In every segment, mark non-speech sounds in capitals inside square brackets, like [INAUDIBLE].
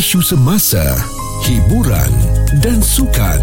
isu semasa, hiburan dan sukan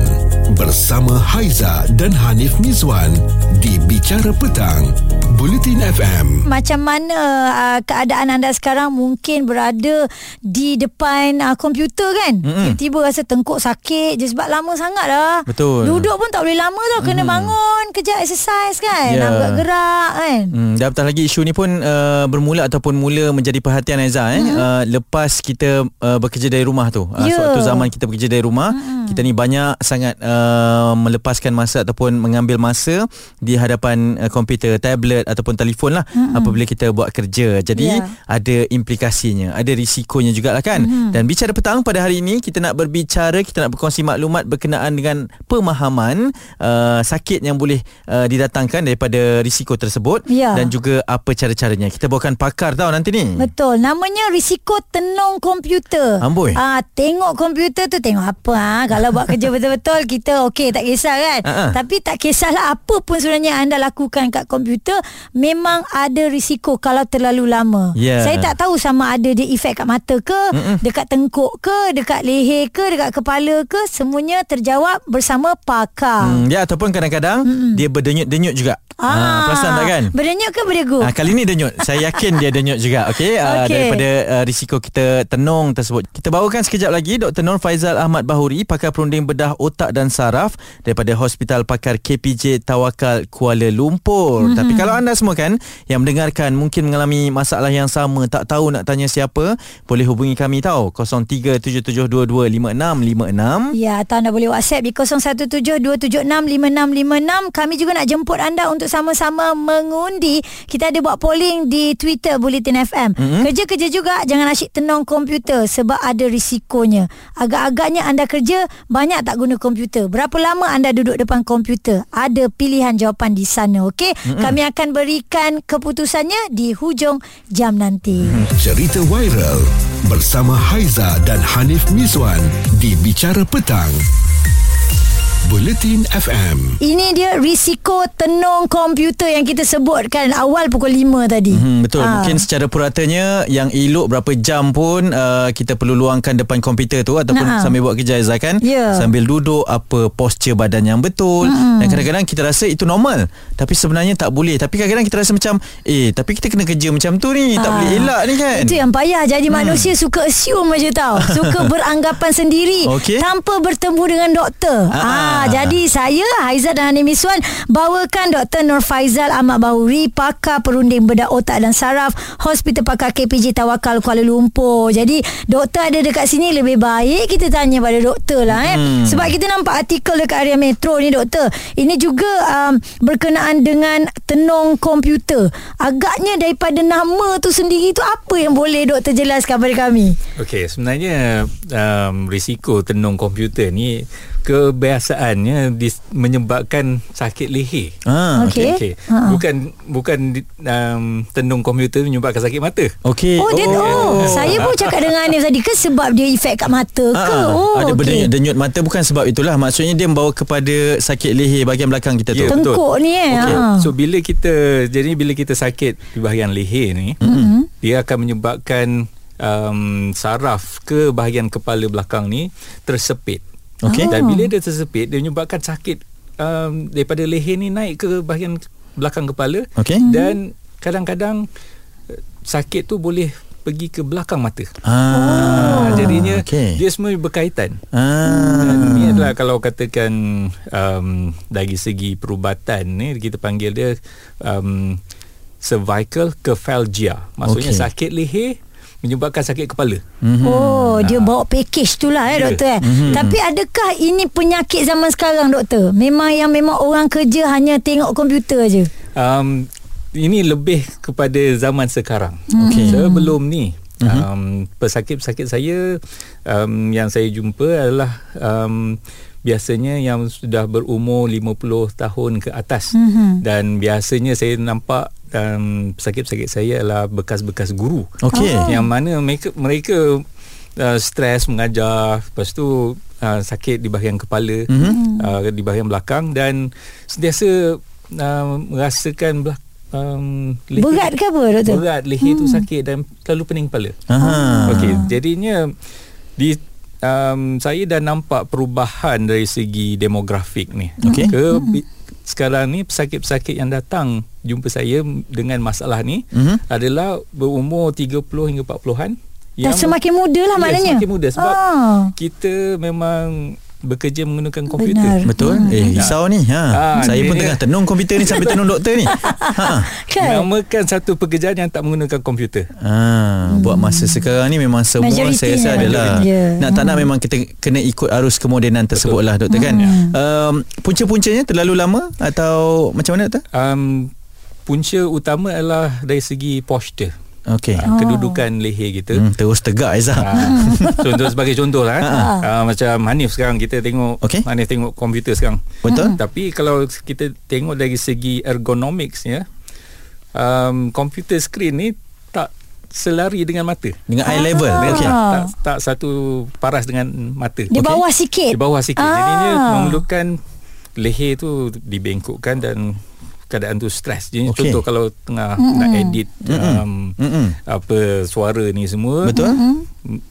bersama Haiza dan Hanif Mizwan di Bicara Petang, Bulletin FM. Macam mana uh, keadaan anda sekarang mungkin berada di depan uh, komputer kan? Mm-hmm. Tiba-tiba rasa tengkuk sakit je sebab lama sangat dah. Betul. Duduk pun tak boleh lama tau. Kena mm-hmm. bangun, kejap exercise kan? Yeah. Nak gerak kan? Mm, dan apatah lagi isu ni pun uh, bermula ataupun mula menjadi perhatian Aiza eh. Mm-hmm. Uh, lepas kita uh, bekerja dari rumah tu. Uh, yeah. Suatu zaman kita bekerja dari rumah. Mm-hmm kita ni banyak sangat uh, melepaskan masa ataupun mengambil masa di hadapan uh, komputer, tablet ataupun telefon lah mm-hmm. apabila kita buat kerja. Jadi yeah. ada implikasinya, ada risikonya jugalah kan. Mm-hmm. Dan bicara petang pada hari ini kita nak berbicara, kita nak berkongsi maklumat berkenaan dengan pemahaman uh, sakit yang boleh uh, didatangkan daripada risiko tersebut yeah. dan juga apa cara-caranya. Kita bawakan pakar tau nanti ni. Betul. Namanya risiko tenung komputer. Amboi. Ah tengok komputer tu tengok apa ah kalau buat kerja betul-betul kita okey tak kisah kan uh-huh. tapi tak kisahlah apa pun sebenarnya anda lakukan kat komputer memang ada risiko kalau terlalu lama yeah. saya tak tahu sama ada dia efek kat mata ke Mm-mm. dekat tengkuk ke dekat leher ke dekat kepala ke semuanya terjawab bersama pakar hmm, ya ataupun kadang-kadang Mm-mm. dia berdenyut-denyut juga Ah, ha, perasan tak kan? Berdenyut ke berdegup? Ha, kali ni denyut. Saya yakin dia denyut juga. Okey. Okay. Uh, daripada uh, risiko kita tenung tersebut. Kita bawakan sekejap lagi Dr. Nur Faizal Ahmad Bahuri, pakar perunding bedah otak dan saraf daripada Hospital Pakar KPJ Tawakal Kuala Lumpur. Mm-hmm. Tapi kalau anda semua kan yang mendengarkan mungkin mengalami masalah yang sama, tak tahu nak tanya siapa, boleh hubungi kami tahu 0377225656. Ya, atau anda boleh WhatsApp di 0172765656. Kami juga nak jemput anda untuk untuk sama-sama mengundi. Kita ada buat polling di Twitter Bulletin FM. Mm-hmm. Kerja-kerja juga jangan asyik tenung komputer sebab ada risikonya. Agak-agaknya anda kerja banyak tak guna komputer. Berapa lama anda duduk depan komputer? Ada pilihan jawapan di sana, okey? Mm-hmm. Kami akan berikan keputusannya di hujung jam nanti. Mm-hmm. Cerita viral bersama Haiza dan Hanif Miswan di Bicara Petang. Bulletin FM. Ini dia risiko tenung komputer yang kita sebutkan awal pukul 5 tadi. Hmm, betul. Ha. Mungkin secara puratanya yang elok berapa jam pun uh, kita perlu luangkan depan komputer tu ataupun nah. sambil buat kerja Aizah kan. Yeah. Sambil duduk apa posture badan yang betul. Hmm. Dan kadang-kadang kita rasa itu normal. Tapi sebenarnya tak boleh. Tapi kadang-kadang kita rasa macam eh tapi kita kena kerja macam tu ni. Ha. Tak boleh elak ni kan. Itu yang payah. Jadi hmm. manusia suka assume je tau. Suka [LAUGHS] beranggapan sendiri. Okay. Tanpa bertemu dengan doktor. Ha. ha. Ah, jadi saya Haizat dan Hanim Miswan bawakan Dr. Nur Faizal Ahmad Bahuri pakar perunding bedah otak dan saraf Hospital Pakar KPJ Tawakal Kuala Lumpur. Jadi doktor ada dekat sini lebih baik kita tanya pada doktor lah eh. Hmm. Sebab kita nampak artikel dekat area metro ni doktor. Ini juga um, berkenaan dengan tenung komputer. Agaknya daripada nama tu sendiri tu apa yang boleh doktor jelaskan pada kami? Okey, sebenarnya um, risiko tenung komputer ni kebiasaannya dis, menyebabkan sakit leher. Ah, okey. Okay. Ha. Bukan bukan um, tenung komputer menyebabkan sakit mata. Okey. Oh, dia, oh. oh. saya pun cakap dengan Anif tadi ke sebab dia efek kat mata ke? Ah, oh, ada okay. berdenyut mata bukan sebab itulah. Maksudnya dia membawa kepada sakit leher bahagian belakang kita tu. Ya, Tengkuk betul. ni eh. Okay. Ha. So bila kita jadi bila kita sakit di bahagian leher ni, mm-hmm. dia akan menyebabkan um, saraf ke bahagian kepala belakang ni tersepit. Okay. Dan bila dia tersepit Dia menyebabkan sakit um, Daripada leher ni naik ke bahagian belakang kepala okay. Dan kadang-kadang uh, Sakit tu boleh pergi ke belakang mata ah, oh. Jadinya okay. dia semua berkaitan ah. Dan ini adalah kalau katakan um, Dari segi perubatan ni Kita panggil dia um, Cervical kephalgia Maksudnya okay. sakit leher menyebabkan sakit kepala. Mm-hmm. Oh, dia bawa package tu lah eh yeah. doktor. Eh. Mm-hmm. Tapi adakah ini penyakit zaman sekarang doktor? Memang yang memang orang kerja hanya tengok komputer aja. Um ini lebih kepada zaman sekarang. Okay. Sebelum ni mm-hmm. um pesakit-pesakit saya um yang saya jumpa adalah um biasanya yang sudah berumur 50 tahun ke atas mm-hmm. dan biasanya saya nampak um, pesakit-pesakit saya adalah bekas-bekas guru. Okey. Oh. Yang mana mereka mereka uh, stres mengajar, lepas tu uh, sakit di bahagian kepala, mm-hmm. uh, di bahagian belakang dan sentiasa uh, merasakan belak- um, leher, berat ke apa doktor? Berat leher hmm. tu sakit dan terlalu pening kepala. Aha. Okey, jadinya di um, saya dah nampak perubahan dari segi demografik ni. Okay. Ke mm-hmm. Sekarang ni pesakit-pesakit yang datang jumpa saya dengan masalah ni mm-hmm. adalah berumur 30 hingga 40-an. Dah semakin muda lah ya, maknanya. Semakin muda sebab oh. kita memang bekerja menggunakan komputer. Benar. Betul. Hmm. Eh risau ni. Ha. ha saya pun tengah tenung komputer ni sambil [LAUGHS] tenung doktor ni. Ha. Kan? Namakan satu pekerjaan yang tak menggunakan komputer. Ha. Hmm. buat masa sekarang ni memang semua Majority saya rasa adalah yeah. nak tak nak memang kita kena ikut arus kemodenan tersebut lah doktor kan. hmm. kan. Um, punca-puncanya terlalu lama atau macam mana doktor? Um, punca utama adalah dari segi posture. Okay. Uh, kedudukan leher kita hmm, terus tegak Aizah. [LAUGHS] Uh, contoh sebagai contoh lah. Uh, uh, macam Hanif sekarang kita tengok okay. Hanif tengok komputer sekarang. Betul. Uh, tapi kalau kita tengok dari segi ergonomics ya, um, komputer screen ni tak selari dengan mata. Dengan eye level. Dengan okay. tak, tak, tak satu paras dengan mata. Di bawah okay. sikit. Di bawah sikit. Ah. Jadinya memerlukan leher tu dibengkokkan dan keadaan tu stres. Jadi okay. contoh kalau tengah mm-hmm. nak edit um, mm-hmm. apa suara ni semua. Betul. Mm-hmm.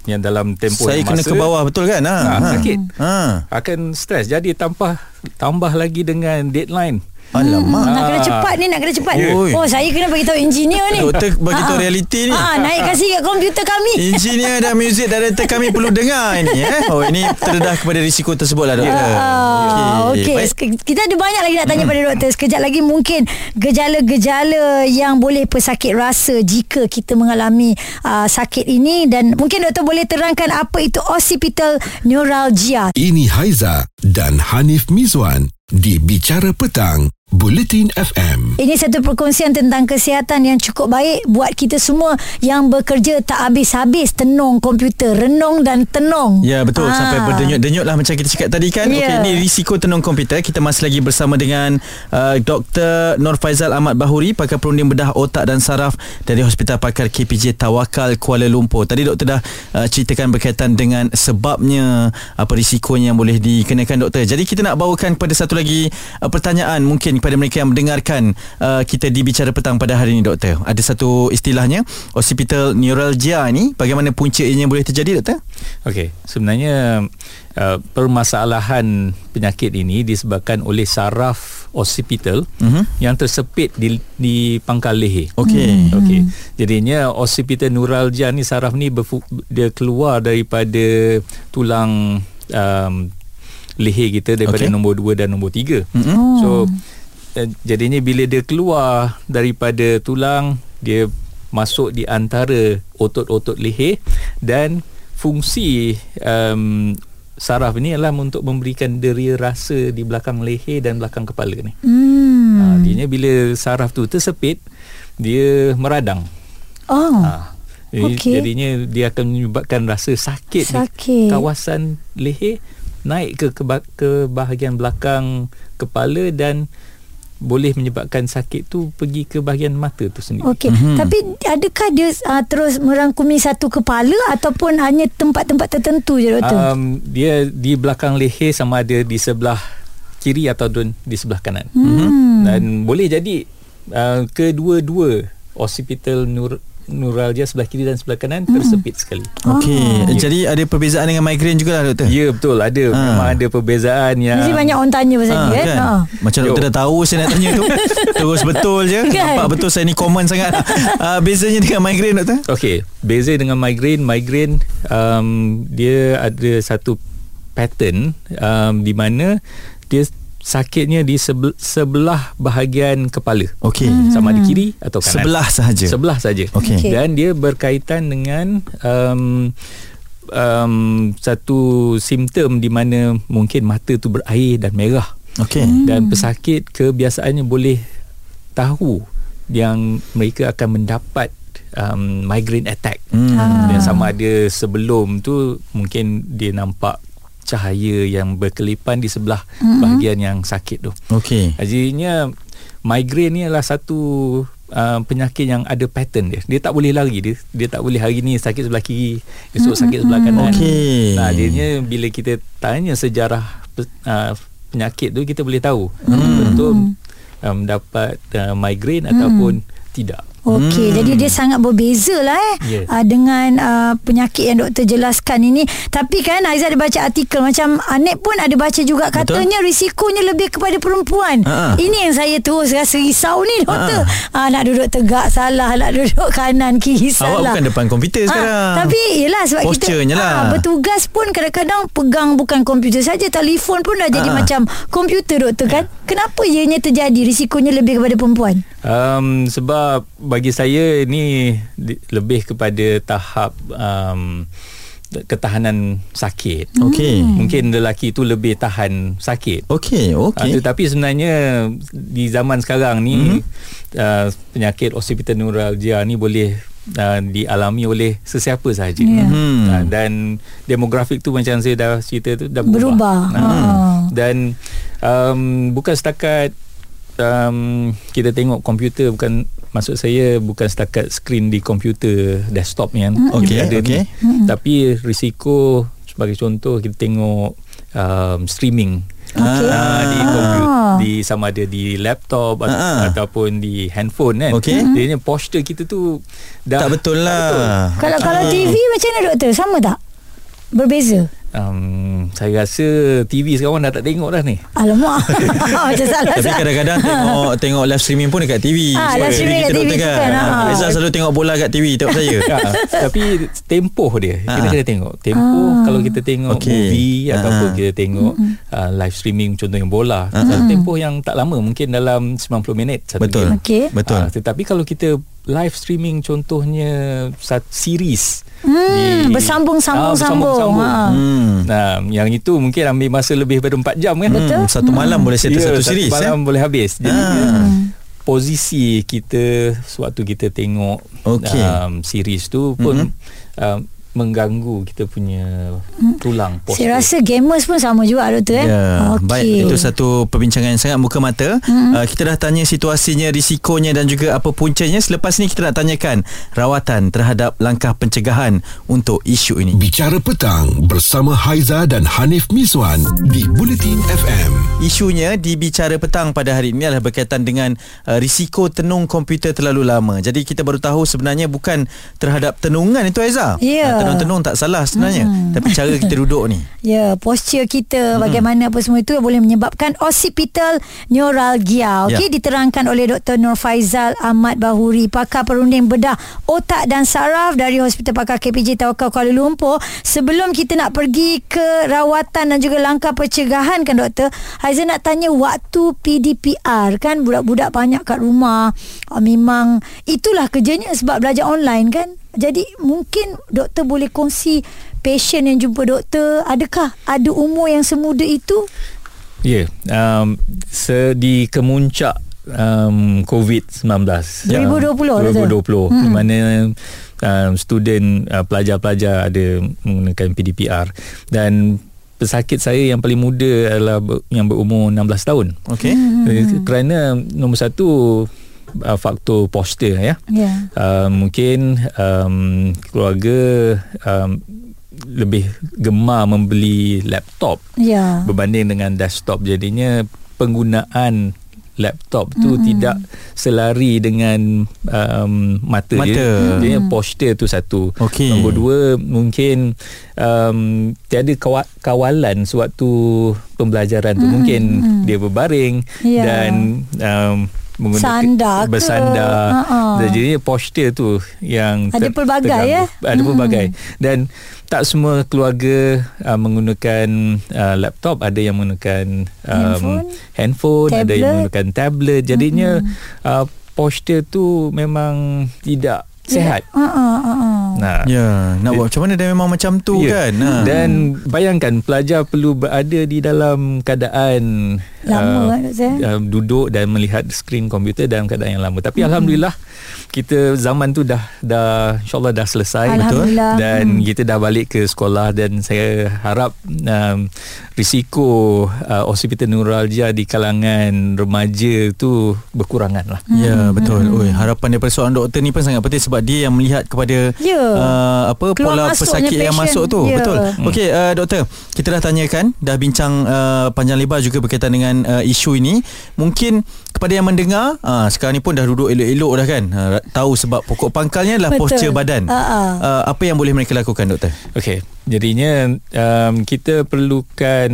Yang dalam tempoh Saya yang kena ke bawah betul kan? Ha, ha, ha. sakit. Ha. Akan stres. Jadi tambah tambah lagi dengan deadline. Alamak. Hmm, nak kena cepat ni, nak kena cepat. Yeah. Oh, saya kena bagi tahu engineer ni. Doktor bagi tahu ah. realiti ni. Ah, naik kasih kat komputer kami. Engineer dan music director kami perlu dengar ini eh. Oh, ini terdedah kepada risiko tersebut lah doktor. Ah, okey. Okay. Kita ada banyak lagi nak tanya hmm. pada doktor. Sekejap lagi mungkin gejala-gejala yang boleh pesakit rasa jika kita mengalami uh, sakit ini dan mungkin doktor boleh terangkan apa itu occipital neuralgia. Ini Haiza dan Hanif Mizwan di Bicara Petang Bulletin FM. Ini satu perkongsian tentang kesihatan yang cukup baik buat kita semua yang bekerja tak habis-habis tenung komputer, renung dan tenung. Ya, betul. Ha. Sampai berdenyut-denyut lah macam kita cakap tadi kan. Ya. Okey, ini risiko tenung komputer. Kita masih lagi bersama dengan uh, Dr. Nur Faizal Ahmad Bahuri, pakar perunding bedah otak dan saraf dari Hospital Pakar KPJ Tawakal Kuala Lumpur. Tadi doktor dah uh, ceritakan berkaitan dengan sebabnya apa risikonya yang boleh dikenakan doktor. Jadi kita nak bawakan kepada satu lagi uh, pertanyaan mungkin kepada mereka yang mendengarkan uh, kita di bicara petang pada hari ini doktor. Ada satu istilahnya occipital neuralgia ni bagaimana punca ini boleh terjadi doktor? Okey, sebenarnya uh, permasalahan penyakit ini disebabkan oleh saraf occipital uh-huh. yang tersepit di di pangkal leher. Okey. Okey. Jadinya occipital neuralgia ni saraf ni berfu- dia keluar daripada tulang um, leher kita daripada okay. nombor 2 dan nombor 3. Mm-hmm. So jadinya bila dia keluar daripada tulang dia masuk di antara otot-otot leher dan fungsi um, saraf ini adalah untuk memberikan deria rasa di belakang leher dan belakang kepala ni. Hmm. Ha, artinya bila saraf tu tersepit dia meradang. Oh. Ha, okay. Jadinya dia akan menyebabkan rasa sakit, sakit. di kawasan leher naik ke, ke ke bahagian belakang kepala dan boleh menyebabkan sakit tu pergi ke bahagian mata tu sendiri. Okey. Mm-hmm. Tapi adakah dia uh, terus merangkumi satu kepala ataupun hanya tempat-tempat tertentu je doktor? Um, dia di belakang leher sama ada di sebelah kiri atau di sebelah kanan. Mm-hmm. Dan boleh jadi uh, kedua-dua occipital neural neuralgia sebelah kiri dan sebelah kanan hmm. tersepit sekali. Okey. Oh. Jadi ada perbezaan dengan migraine juga lah doktor? Ya betul ada. Ha. Memang ada perbezaan yang Mesti banyak orang tanya pasal ha, ni kan. Ha. Macam doktor dah tahu saya nak tanya tu. [LAUGHS] Terus betul je. Kan? Nampak betul saya ni common sangat. Uh, bezanya dengan migraine doktor? Okey. Beza dengan migraine, migraine um, dia ada satu pattern um, di mana dia sakitnya di sebelah bahagian kepala. Okey. Hmm. Sama di kiri atau kanan. Sebelah sahaja. Sebelah saja. Okey. Okay. Dan dia berkaitan dengan um, um, satu simptom di mana mungkin mata tu berair dan merah. Okey. Hmm. Dan pesakit kebiasaannya boleh tahu yang mereka akan mendapat um, migraine attack. Hmm. Dan sama ada sebelum tu mungkin dia nampak cahaya yang berkelipan di sebelah mm-hmm. bahagian yang sakit tu. Okey. Hajinya migraine ni adalah satu uh, penyakit yang ada pattern dia. Dia tak boleh lari dia. Dia tak boleh hari ni sakit sebelah kiri, esok mm-hmm. sakit sebelah kanan. Okey. Nah, jadinya bila kita tanya sejarah uh, penyakit tu kita boleh tahu mm-hmm. betul um, dapat uh, migraine mm-hmm. ataupun tidak. Okey, hmm. jadi dia sangat berbeza lah eh yes. uh, dengan uh, penyakit yang doktor jelaskan ini. Tapi kan Aizah ada baca artikel macam Anet pun ada baca juga katanya Betul? risikonya lebih kepada perempuan. Uh-huh. Ini yang saya terus rasa risau ni doktor. Uh-huh. Uh, nak duduk tegak salah, nak duduk kanan kiri salah. Awak bukan depan komputer uh, sekarang. Tapi yelah sebab kita lah. uh, bertugas pun kadang-kadang pegang bukan komputer saja, telefon pun dah jadi uh-huh. macam komputer doktor kan. Kenapa ianya terjadi risikonya lebih kepada perempuan? Um, sebab bagi saya ini lebih kepada tahap um, ketahanan sakit. Okey. Mungkin lelaki itu lebih tahan sakit. Okey, okey. Uh, tetapi sebenarnya di zaman sekarang ni mm-hmm. uh, penyakit occipital neuralgia ni boleh uh, dialami oleh sesiapa sahaja. Yeah. Hmm. Uh, dan demografik tu macam saya dah cerita tu dah berubah. berubah. Uh, oh. Dan um, bukan setakat um, kita tengok komputer bukan maksud saya bukan setakat skrin di komputer desktop ni kan mm-hmm. okey okey mm-hmm. tapi risiko sebagai contoh kita tengok um, streaming okay. uh, di komputer di sama ada di laptop uh-huh. ataupun di handphone kan okay. mm-hmm. jadi posture kita tu dah tak betul lah betul. kalau kalau TV macam mana doktor sama tak berbeza um, saya rasa TV sekarang dah tak tengok dah ni. Alamak. [LAUGHS] Macam salah. Tapi kadang-kadang tengok tengok live streaming pun dekat TV. Ah, live streaming dekat TV kan. kan. Ha. Reza selalu tengok bola kat TV tengok saya. [LAUGHS] ya, tapi tempoh dia. Ha. Kita kena tengok. Tempoh ha. kalau kita tengok okay. movie ha. ataupun kita tengok uh, live streaming contohnya bola. Ha. Tempoh yang tak lama mungkin dalam 90 minit satu Betul. Okay. Betul. Uh, tetapi kalau kita live streaming contohnya satu series Hmm, bersambung-sambung-sambung. Ah, hmm. Nah, yang itu mungkin ambil masa lebih daripada 4 jam kan. Betul. Hmm, satu malam hmm. boleh settle yeah, satu series. Satu malam eh? boleh habis. Jadi hmm. posisi kita sewaktu kita tengok okay. um, series tu pun hmm. um, mengganggu kita punya tulang postur. Saya rasa gamers pun sama juga doktor eh. Ya. Okay. Baik, itu satu perbincangan yang sangat muka mata. Hmm. Uh, kita dah tanya situasinya, risikonya dan juga apa puncanya. Selepas ni kita nak tanyakan rawatan terhadap langkah pencegahan untuk isu ini. Bicara petang bersama Haiza dan Hanif Miswan di Bulletin FM. Isunya di Bicara petang pada hari ini adalah berkaitan dengan uh, risiko tenung komputer terlalu lama. Jadi kita baru tahu sebenarnya bukan terhadap tenungan itu Haiza. Ya. Yeah. Uh, tenung-tenung tak salah sebenarnya. Hmm. tapi cara kita [LAUGHS] duduk ni. Ya yeah, posture kita hmm. bagaimana apa semua itu boleh menyebabkan occipital neuralgia okey yeah. diterangkan oleh Dr Nur Faizal Ahmad Bahuri pakar perunding bedah otak dan saraf dari Hospital Pakar KPJ Tawakal Kuala Lumpur. Sebelum kita nak pergi ke rawatan dan juga langkah pencegahan kan doktor? Haizan nak tanya waktu PDPR kan? Budak-budak banyak kat rumah. Ah, memang itulah kerjanya sebab belajar online kan jadi mungkin doktor boleh kongsi patient yang jumpa doktor adakah ada umur yang semuda itu? Ya, yeah, um, di kemuncak um, COVID-19 2020 uh, 2020 hmm. di mana um, student uh, pelajar-pelajar ada menggunakan PDPR dan pesakit saya yang paling muda adalah yang berumur 16 tahun. Okey. Hmm. Kerana nombor satu uh, faktor postur ya. Yeah. Uh, mungkin um, keluarga um, lebih gemar membeli laptop yeah. berbanding dengan desktop jadinya penggunaan laptop tu mm-hmm. tidak selari dengan um, mata, mata dia. Jadi mm. posture tu satu. Okay. Nombor dua mungkin um, tiada kawalan sewaktu pembelajaran tu. Mm-hmm. Mungkin mm-hmm. dia berbaring yeah. dan um, menggunakan sandar ke bersandar uh-uh. jadi posture tu yang ada pelbagai ya ada hmm. pelbagai dan tak semua keluarga uh, menggunakan uh, laptop ada yang menggunakan um, handphone, handphone ada yang menggunakan tablet jadinya hmm. uh, posture tu memang tidak sihat. Uh, uh, uh, uh. Nah, ya, nak buat macam mana dia memang macam tu ya. kan. Ha. Dan bayangkan pelajar perlu berada di dalam keadaan lama uh, uh, duduk dan melihat skrin komputer dalam keadaan yang lama. Tapi hmm. alhamdulillah kita zaman tu dah dah insyaallah dah selesai betul dan hmm. kita dah balik ke sekolah dan saya harap um, risiko uh, occipital neuralgia di kalangan remaja tu berkurangan lah. Hmm. Ya betul. Hmm. Oi harapan daripada seorang doktor ni pun sangat penting sebab dia yang melihat kepada yeah. Uh, apa Keluar pola pesakit yang masuk tu. Yeah. Betul. Hmm. Okey uh, doktor, kita dah tanyakan dah bincang uh, panjang lebar juga berkaitan dengan uh, isu ini mungkin kepada yang mendengar uh, sekarang ni pun dah duduk elok-elok dah kan uh, tahu sebab pokok pangkalnya adalah Betul. posture badan uh-uh. uh, apa yang boleh mereka lakukan doktor okey jadinya um, kita perlukan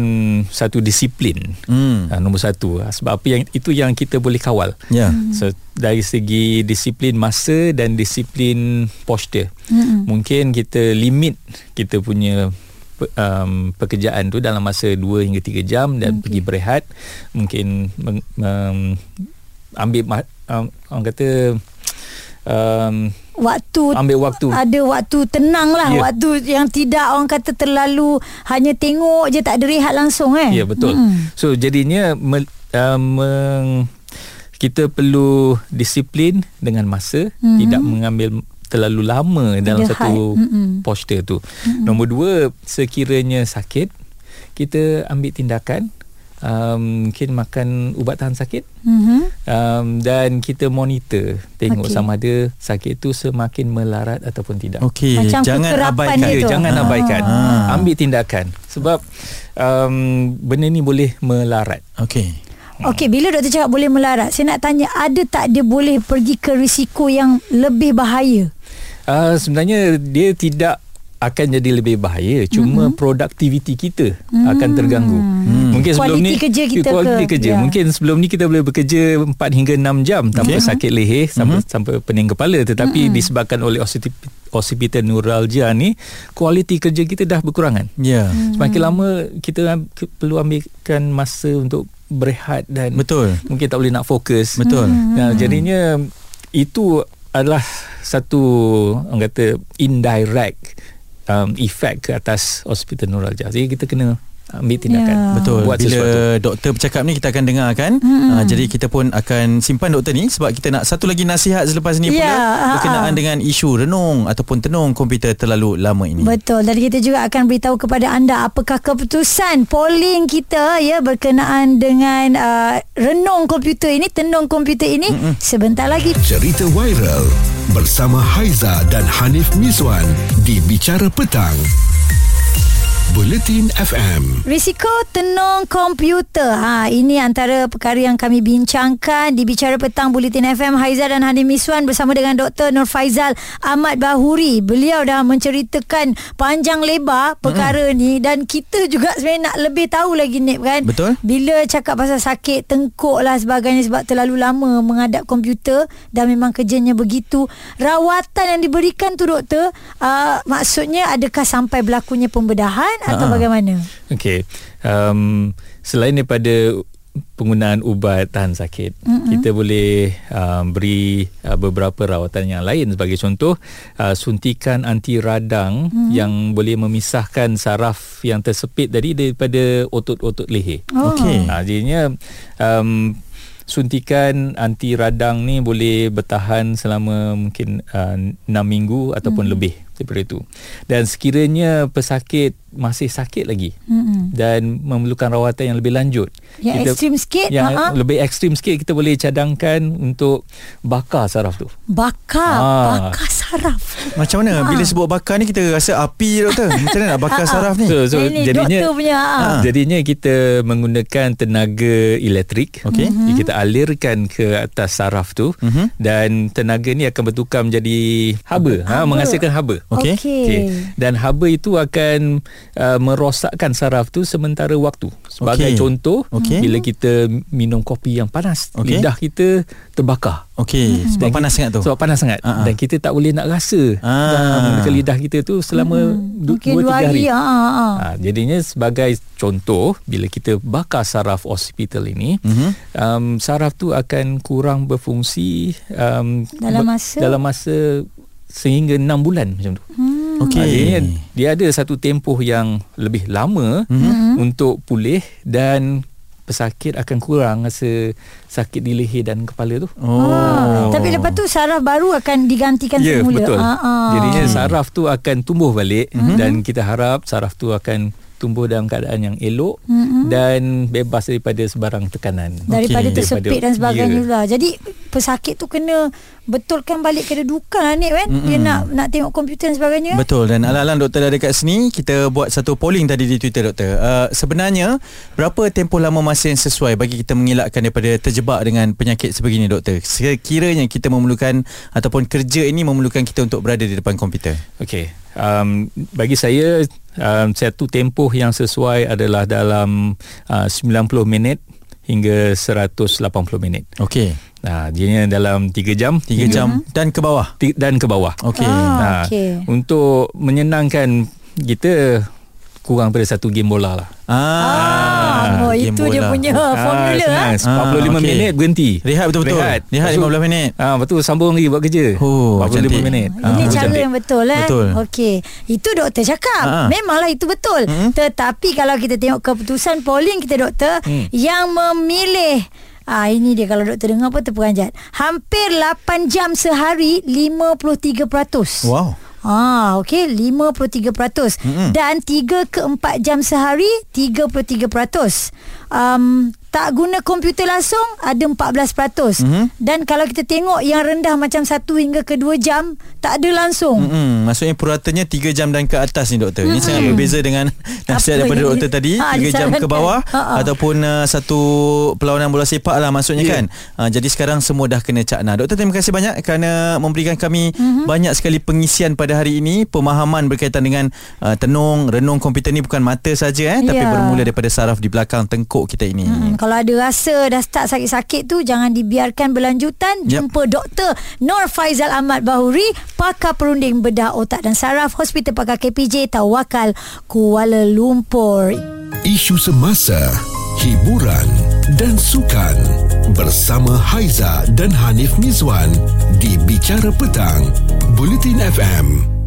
satu disiplin hmm. uh, nombor satu uh, sebab apa yang itu yang kita boleh kawal yeah. hmm. so dari segi disiplin masa dan disiplin posture hmm. mungkin kita limit kita punya um, pekerjaan tu dalam masa 2 hingga 3 jam dan okay. pergi berehat mungkin um, ambil um, orang kata um, waktu ambil waktu ada waktu tenang lah yeah. waktu yang tidak orang kata terlalu hanya tengok je tak ada rehat langsung eh ya yeah, betul hmm. so jadinya me, um, kita perlu disiplin dengan masa hmm. tidak mengambil terlalu lama dalam Ada satu mm posture tu. Mm-mm. Nombor dua, sekiranya sakit, kita ambil tindakan um, mungkin makan ubat tahan sakit mm-hmm. um, dan kita monitor tengok okay. sama ada sakit tu semakin melarat ataupun tidak. Okey, jangan abaikan. Ya, jangan ah. abaikan. Ah. Ambil tindakan sebab um, benda ni boleh melarat. Okey. Okey, bila doktor cakap boleh melarat, saya nak tanya ada tak dia boleh pergi ke risiko yang lebih bahaya? Uh, sebenarnya dia tidak akan jadi lebih bahaya cuma mm-hmm. produktiviti kita mm. akan terganggu. Mm. Mungkin sebelum kualiti ni kerja kita kualiti ke, kerja. Yeah. Mungkin sebelum ni kita boleh bekerja 4 hingga 6 jam tanpa okay. sakit leher sampai mm-hmm. sampai pening kepala tetapi mm-hmm. disebabkan oleh occipital neuralgia ni kualiti kerja kita dah berkurangan. Yeah. Mm. Semakin lama kita perlu ambilkan masa untuk berehat dan Betul. mungkin tak boleh nak fokus. Betul. Mm. Nah, jadinya itu adalah satu orang kata indirect um, effect ke atas hospital neuralgia. Jadi kita kena ambil tindakan yeah. betul buat bila sesuatu. doktor bercakap ni kita akan dengarkan hmm. uh, jadi kita pun akan simpan doktor ni sebab kita nak satu lagi nasihat selepas ni yeah. pula berkenaan uh-huh. dengan isu renung ataupun tenung komputer terlalu lama ini betul dan kita juga akan beritahu kepada anda apakah keputusan polling kita ya berkenaan dengan uh, renung komputer ini tenung komputer ini Mm-mm. sebentar lagi cerita viral bersama Haiza dan Hanif Miswan di Bicara Petang Buletin FM. Risiko tenung komputer. Ha, ini antara perkara yang kami bincangkan di Bicara Petang Buletin FM. Haizal dan Hanim Miswan bersama dengan Dr. Nur Faizal Ahmad Bahuri. Beliau dah menceritakan panjang lebar perkara mm-hmm. ni dan kita juga sebenarnya nak lebih tahu lagi Nip kan. Betul. Bila cakap pasal sakit tengkuk lah sebagainya sebab terlalu lama menghadap komputer dan memang kerjanya begitu. Rawatan yang diberikan tu doktor, uh, maksudnya adakah sampai berlakunya pembedahan atau uh-huh. bagaimana? Okey. Um, selain daripada penggunaan ubat tahan sakit, mm-hmm. kita boleh um, beri uh, beberapa rawatan yang lain sebagai contoh uh, suntikan anti radang mm-hmm. yang boleh memisahkan saraf yang tersepit tadi daripada otot-otot leher. Oh. Okey. Uh, jadinya um, suntikan anti radang ni boleh bertahan selama mungkin uh, 6 minggu ataupun mm-hmm. lebih daripada itu. Dan sekiranya pesakit masih sakit lagi mm-hmm. dan memerlukan rawatan yang lebih lanjut. Yang kita, ekstrim sikit? Yang uh-huh. lebih ekstrim sikit kita boleh cadangkan untuk bakar saraf tu. Bakar? Ha. Bakar saraf? Macam mana? Ha. Bila sebut bakar ni kita rasa api doktor. [LAUGHS] Macam mana nak bakar saraf ni? So, so ini jadinya, doktor punya. Ha. Jadinya kita menggunakan tenaga elektrik. Okay. Mm-hmm. Kita alirkan ke atas saraf tu mm-hmm. dan tenaga ni akan bertukar menjadi haba. Ha, menghasilkan haba. Okay. okay. okay. Dan haba itu akan uh, merosakkan saraf tu sementara waktu. Sebagai okay. contoh, okay. bila kita minum kopi yang panas, okay. lidah kita terbakar. Okey, hmm. sebab dan panas sangat tu. Sebab panas sangat. Uh-huh. Dan kita tak boleh nak rasa uh-huh. lidah kita tu selama 2 hmm. 3 hari. Uh-huh. Ha, jadinya sebagai contoh, bila kita bakar saraf occipital ini, uh-huh. um, saraf tu akan kurang berfungsi um, dalam masa dalam masa sehingga 6 bulan macam tu. Hmm. Okey. Uh, dia ada satu tempoh yang lebih lama mm-hmm. untuk pulih dan pesakit akan kurang rasa sakit di leher dan kepala tu. Oh. Ah, tapi lepas tu saraf baru akan digantikan yeah, semula. Ya, betul. Ah, ah. Jadinya saraf tu akan tumbuh balik mm-hmm. dan kita harap saraf tu akan tumbuh dalam keadaan yang elok mm-hmm. dan bebas daripada sebarang tekanan. Daripada okay. tersepit daripada, dan sebagainya yeah. lah. Jadi pesakit tu kena betulkan balik kedudukan ni kan? Mm-hmm. dia nak nak tengok komputer dan sebagainya. Betul. Dan alang-alang doktor dah dekat sini kita buat satu polling tadi di Twitter doktor. Uh, sebenarnya berapa tempoh lama masa yang sesuai bagi kita mengelakkan daripada terjebak dengan penyakit sebegini doktor? Sekiranya kita memerlukan ataupun kerja ini memerlukan kita untuk berada di depan komputer. Okey. Um, bagi saya um, satu tempoh yang sesuai adalah dalam uh, 90 minit hingga 180 minit. Okey. Nah, dia dalam 3 jam. 3 jam hmm. dan ke bawah? Dan ke bawah. Okey. Oh, nah okay. untuk menyenangkan kita kurang pada satu game bola lah ah, ah oh, itu bola. dia punya ah, formula ah, 45 ah, okay. minit berhenti rehat betul-betul rehat, rehat 15 minit ah, betul sambung lagi buat kerja oh, 45 cantik. minit ah, ini cara cantik. yang betul eh betul. okey itu doktor cakap ah. memanglah itu betul hmm? tetapi kalau kita tengok keputusan polling kita doktor hmm. yang memilih Ah ini dia kalau doktor dengar apa terperanjat. Hampir 8 jam sehari 53%. Wow. Ah, okey 53%. Mm-hmm. Dan 3 ke 4 jam sehari 33%. Um tak guna komputer langsung ada 14%. Mm-hmm. Dan kalau kita tengok yang rendah macam 1 hingga ke 2 jam tak ada langsung. Mm-hmm. Maksudnya puratanya 3 jam dan ke atas ni doktor. Mm-hmm. Ini sangat berbeza dengan [LAUGHS] nasihat daripada doktor tadi ha, 3 jam ke bawah ha, ha. ataupun uh, satu perlawanan bola sepak lah maksudnya yeah. kan. Uh, jadi sekarang semua dah kena cakna. Doktor terima kasih banyak kerana memberikan kami mm-hmm. banyak sekali pengisian pada hari ini, pemahaman berkaitan dengan uh, tenung, renung komputer ni bukan mata saja eh yeah. tapi bermula daripada saraf di belakang tengkuk kita ini. Mm-hmm kalau ada rasa dah start sakit-sakit tu jangan dibiarkan berlanjutan. Yep. jumpa doktor Nur Faizal Ahmad Bahuri pakar perunding bedah otak dan saraf Hospital Pakar KPJ Tawakal Kuala Lumpur. Isu semasa hiburan dan sukan bersama Haiza dan Hanif Mizwan di Bicara Petang Bulletin FM